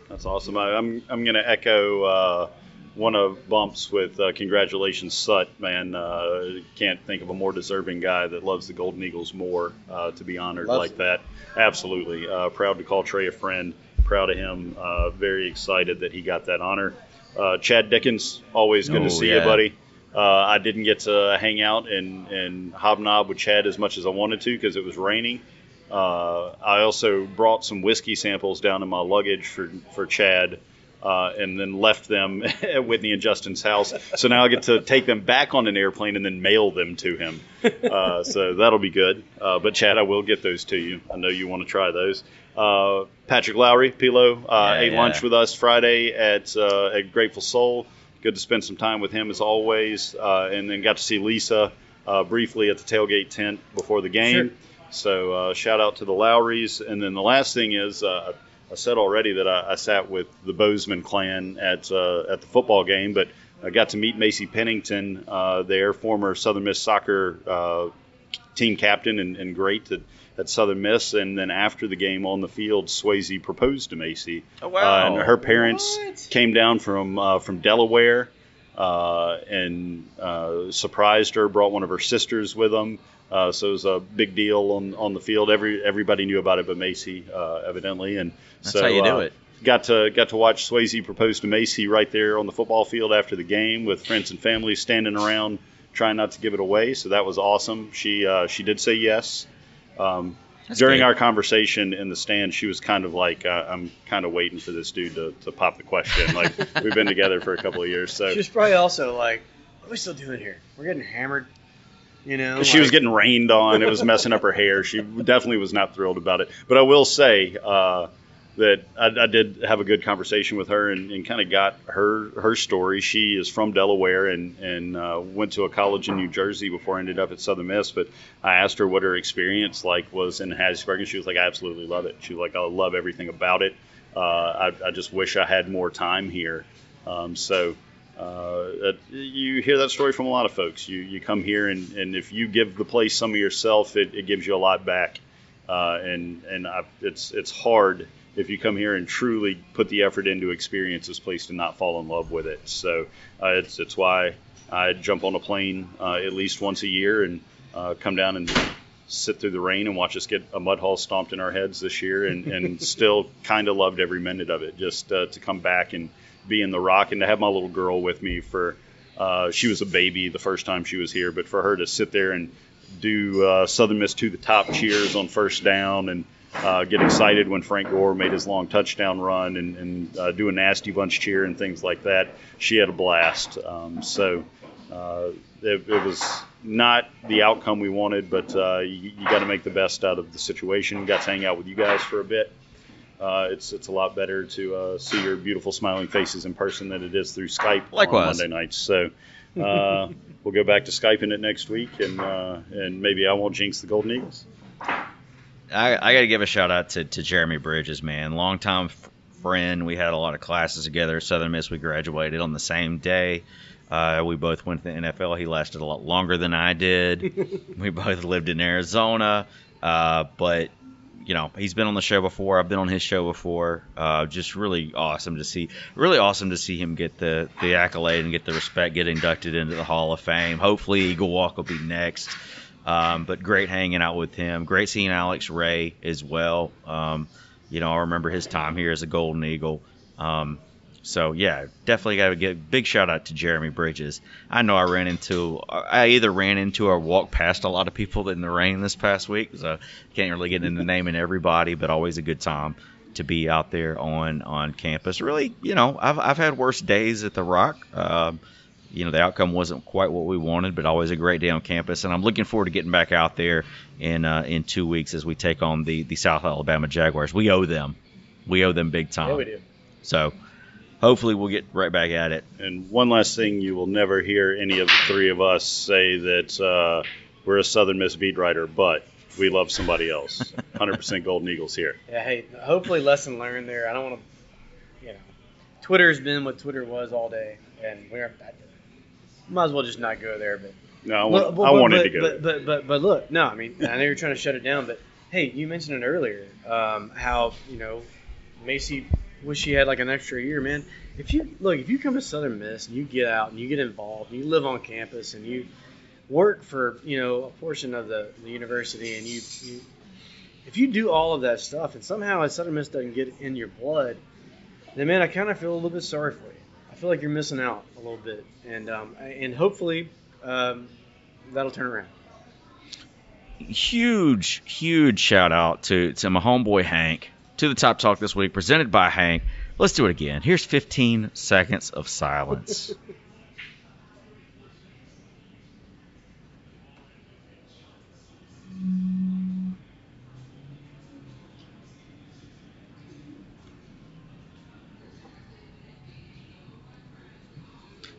that's awesome. I, I'm I'm going to echo uh, one of Bumps with uh, congratulations, Sut. Man, uh, can't think of a more deserving guy that loves the Golden Eagles more uh, to be honored Loves like it. that. Absolutely. Uh, proud to call Trey a friend. Proud of him. Uh, very excited that he got that honor. Uh, Chad Dickens, always good Oh, to see yeah. you, buddy. Uh, I didn't get to hang out and, and hobnob with Chad as much as I wanted to because it was raining. Uh, I also brought some whiskey samples down in my luggage for, for Chad uh, and then left them at Whitney and Justin's house. So now I get to take them back on an airplane and then mail them to him. Uh, so that'll be good. Uh, but Chad, I will get those to you. I know you want to try those. Uh, Patrick Lowry, Pilo, uh, Yeah, ate yeah. lunch with us Friday at, uh, at Grateful Soul. Good to spend some time with him as always. Uh, and then got to see Lisa uh, briefly at the tailgate tent before the game. Sure. So uh, shout out to the Lowrys. And then the last thing is, uh, I said already that I, I sat with the Bozeman clan at uh, at the football game, but I got to meet Macy Pennington, uh, their former Southern Miss soccer uh, team captain and, and great at, at Southern Miss. And then after the game on the field, Swayze proposed to Macy. Oh, wow. Uh, and her parents What? came down from uh, from Delaware uh, and uh, surprised her. Brought one of her sisters with them. Uh, so it was a big deal on, on the field. Every everybody knew about it, but Macy uh, evidently. And That's so, how you do uh, it. Got to got to watch Swayze propose to Macy right there on the football field after the game with friends and family standing around trying not to give it away. So that was awesome. She uh, she did say yes. Um, That's during good. our conversation in the stand, she was kind of like, uh, "I'm kind of waiting for this dude to, to pop the question." Like we've been together for a couple of years, so She was probably also like, "What are we still doing here? We're getting hammered." You know, she was getting rained on. It was messing up her hair. She definitely was not thrilled about it. But I will say uh, that I, I did have a good conversation with her and, and kind of got her her story. She is from Delaware and and uh, went to a college in New Jersey before I ended up at Southern Miss. But I asked her what her experience like was in Hattiesburg, and she was like, "I absolutely love it." She was like, "I love everything about it. Uh, I, I just wish I had more time here." Um, so uh, you hear that story from a lot of folks. You you come here and, and if you give the place some of yourself, it, it gives you a lot back. Uh, and and I, it's it's hard if you come here and truly put the effort into experience this place to not fall in love with it. So uh, it's it's why I jump on a plane uh, at least once a year and uh, come down and sit through the rain and watch us get a mud hole stomped in our heads this year, and, and still kind of loved every minute of it. Just uh, to come back and be in the rock and to have my little girl with me for. Uh, she was a baby the first time she was here, but for her to sit there and do uh, Southern Miss to the top cheers on first down and uh, get excited when Frank Gore made his long touchdown run and, and uh, do a nasty bunch cheer and things like that. She had a blast. Um, so uh, it, it was not the outcome we wanted, but uh, you, you got to make the best out of the situation. Got to hang out with you guys for a bit. Uh, it's it's a lot better to uh, see your beautiful smiling faces in person than it is through Skype Likewise. on Monday nights. So uh, we'll go back to Skyping it next week, and uh, and maybe I won't jinx the Golden Eagles. I, I got to give a shout out to, to Jeremy Bridges, man. Longtime f- friend. We had a lot of classes together Southern Miss. We graduated on the same day. Uh, we both went to the NFL. He lasted a lot longer than I did. we both lived in Arizona. Uh, but, you know, he's been on the show before. I've been on his show before. Uh, just really awesome to see. Really awesome to see him get the, the accolade and get the respect, get inducted into the Hall of Fame. Hopefully, Eagle Walk will be next. Um, but great hanging out with him. Great seeing Alex Ray as well. Um, you know, I remember his time here as a Golden Eagle. Um, so yeah, definitely got to give big shout out to Jeremy Bridges. I know I ran into, I either ran into or walked past a lot of people in the rain this past week, so can't really get into naming everybody, but always a good time to be out there on on campus. Really, you know, I've I've had worse days at the Rock. Um, you know, the outcome wasn't quite what we wanted, but always a great day on campus. And I'm looking forward to getting back out there in uh, in two weeks as we take on the the South Alabama Jaguars. We owe them, we owe them big time. Yeah, we do. So hopefully we'll get right back at it. And one last thing, you will never hear any of the three of us say that uh, we're a Southern Miss beat writer, but we love somebody else. 100% Golden Eagles here. Yeah, hey, hopefully lesson learned there. I don't want to, you know, Twitter's been what Twitter was all day, and we're might as well just not go there. But No, I, want, But- but- I wanted but, to go. But, but but but look, no, I mean I know you're trying to shut it down, but hey, you mentioned it earlier, um, how you know Macy wish she had like an extra year, man. If you look, if you come to Southern Miss and you get out and you get involved, and you live on campus and you work for you know a portion of the, the university, and you, you if you do all of that stuff and somehow a Southern Miss doesn't get in your blood, then man, I kind of feel a little bit sorry for you. Feel like you're missing out a little bit, and um, and hopefully um, that'll turn around. huge, huge shout out to, to my homeboy Hank to the Top Talk this week, presented by Hank. Let's do it again. Here's 15 seconds of silence.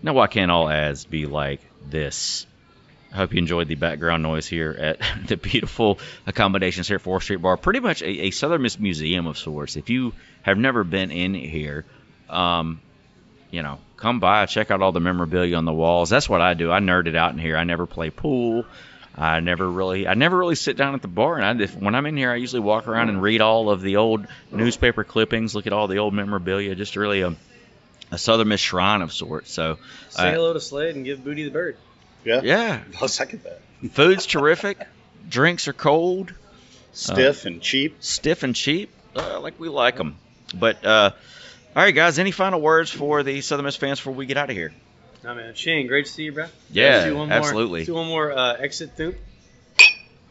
now, why can't all ads be like this? I hope you enjoyed the background noise here at the beautiful accommodations here at Fourth Street Bar. Pretty much a, a Southern Miss museum of sorts. If you have never been in here, um, you know, come by, check out all the memorabilia on the walls. That's what I do. I nerd it out in here. I never play pool. I never really, I never really sit down at the bar. And I, if, when I'm in here, I usually walk around and read all of the old newspaper clippings, look at all the old memorabilia. Just really a, a Southern Miss shrine of sorts. So, Say uh, hello to Slade and give Booty the bird. yeah? yeah, I'll second that. food's terrific. Drinks are cold. Stiff and cheap. stiff and cheap, uh, like we like them. But uh, all right, guys, any final words for the Southern Miss fans before we get out of here? No man, Shane, great to see you, bro. Yeah, Let's do one more- absolutely. let's do one more uh, exit through.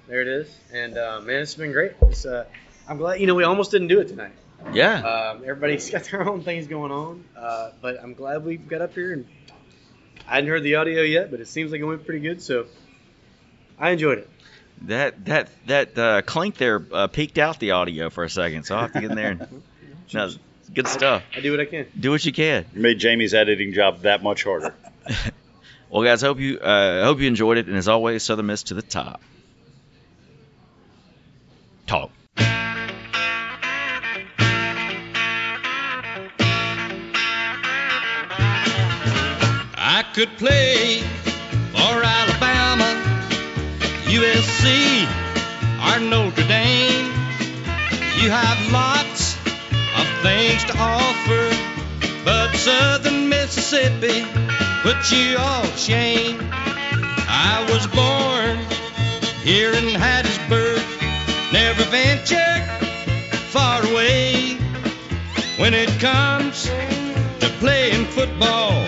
There it is, and uh, man, it's been great. It's, uh, I'm glad. You know, we almost didn't do it tonight. Yeah, Um, everybody's got their own things going on, uh, but I'm glad we got up here and I hadn't heard the audio yet, but it seems like it went pretty good. So I enjoyed it. that that that uh, clink there uh, peaked out the audio for a second, so I'll have to get in there. And, no, good stuff. I do what I can. Do what you can. Made Jamie's editing job that much harder. Well, guys, hope you uh, hope you enjoyed it, and as always, Southern Miss to the top. Talk. I could play for Alabama, USC, or Notre Dame. You have lots of things to offer, but Southern Mississippi put you all to shame. I was born here in Hattiesburg, never ventured far away. When it comes to playing football,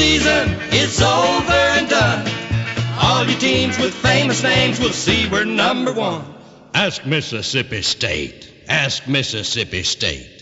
Season is over and done, all your teams with famous names will see we're number one. Ask Mississippi State. Ask Mississippi State.